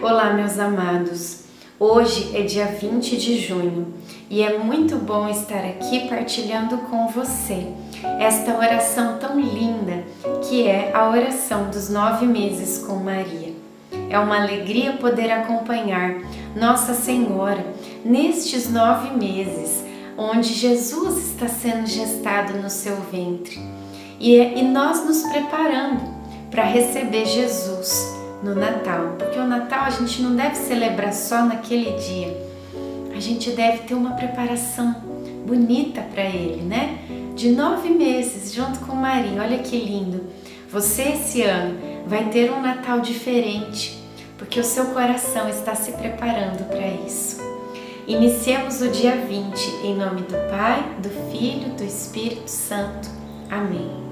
Olá, meus amados. Hoje é dia 20 de junho e é muito bom estar aqui partilhando com você esta oração tão linda que é a oração dos nove meses com Maria. É uma alegria poder acompanhar Nossa Senhora nestes nove meses onde Jesus está sendo gestado no seu ventre e, é, nós nos preparando para receber Jesus no Natal, porque o Natal a gente não deve celebrar só naquele dia, a gente deve ter uma preparação bonita para ele, né? De nove meses junto com Maria, olha que lindo. Você esse ano vai ter um Natal diferente, porque o seu coração está se preparando para isso. Iniciemos o dia 20 em nome do Pai, do Filho, do Espírito Santo. Amém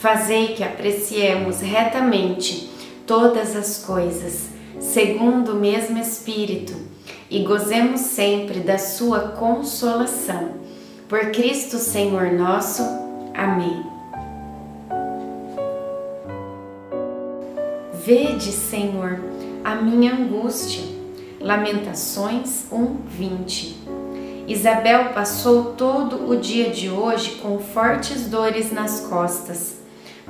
Fazei que apreciemos retamente todas as coisas, segundo o mesmo Espírito, e gozemos sempre da Sua consolação. Por Cristo Senhor nosso. Amém. Vede, Senhor, a minha angústia. Lamentações 1:20. Isabel passou todo o dia de hoje com fortes dores nas costas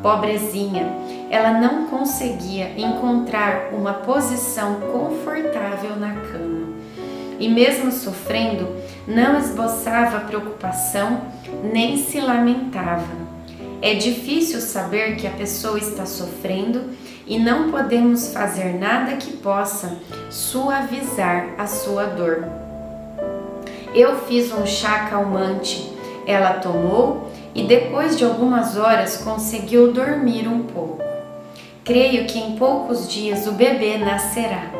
Pobrezinha, ela não conseguia encontrar uma posição confortável na cama. E mesmo sofrendo, não esboçava preocupação nem se lamentava. É difícil saber que a pessoa está sofrendo e não podemos fazer nada que possa suavizar a sua dor. Eu fiz um chá calmante, ela tomou e depois de algumas horas conseguiu dormir um pouco. Creio que em poucos dias o bebê nascerá.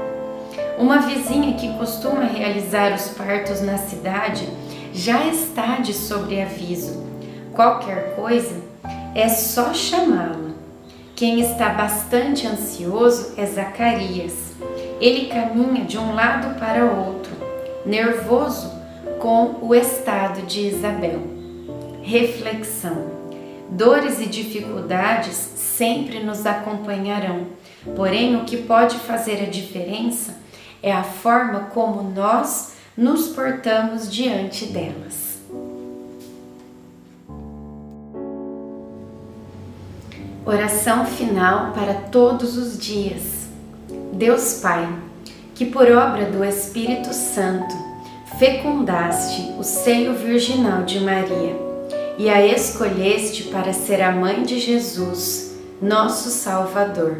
Uma vizinha que costuma realizar os partos na cidade já está de sobreaviso. Qualquer coisa é só chamá-la. Quem está bastante ansioso é Zacarias. Ele caminha de um lado para outro, nervoso com o estado de Isabel reflexão. Dores e dificuldades sempre nos acompanharão, porém o que pode fazer a diferença é a forma como nós nos portamos diante delas. Oração final para todos os dias. Deus Pai, que por obra do Espírito Santo fecundaste o seio virginal de Maria e a escolheste para ser a mãe de Jesus, nosso Salvador.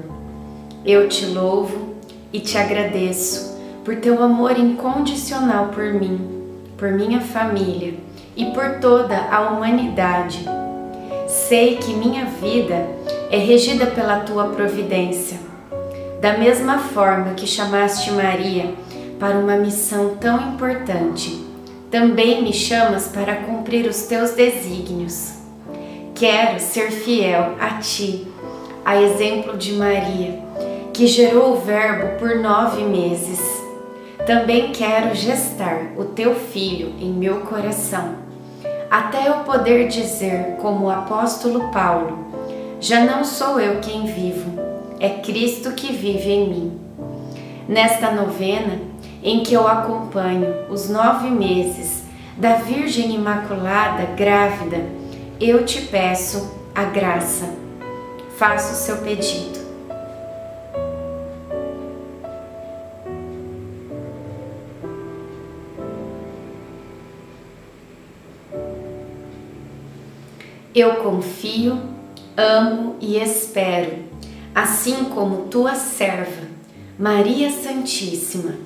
Eu te louvo e te agradeço por teu amor incondicional por mim, por minha família e por toda a humanidade. Sei que minha vida é regida pela tua providência. Da mesma forma que chamaste Maria para uma missão tão importante, também me chamas para cumprir os teus desígnios. Quero ser fiel a ti, a exemplo de Maria, que gerou o Verbo por nove meses. Também quero gestar o teu filho em meu coração, até eu poder dizer, como o apóstolo Paulo: Já não sou eu quem vivo, é Cristo que vive em mim. Nesta novena, em que eu acompanho os nove meses da Virgem Imaculada grávida, eu te peço a graça. Faça o seu pedido. Eu confio, amo e espero, assim como tua serva, Maria Santíssima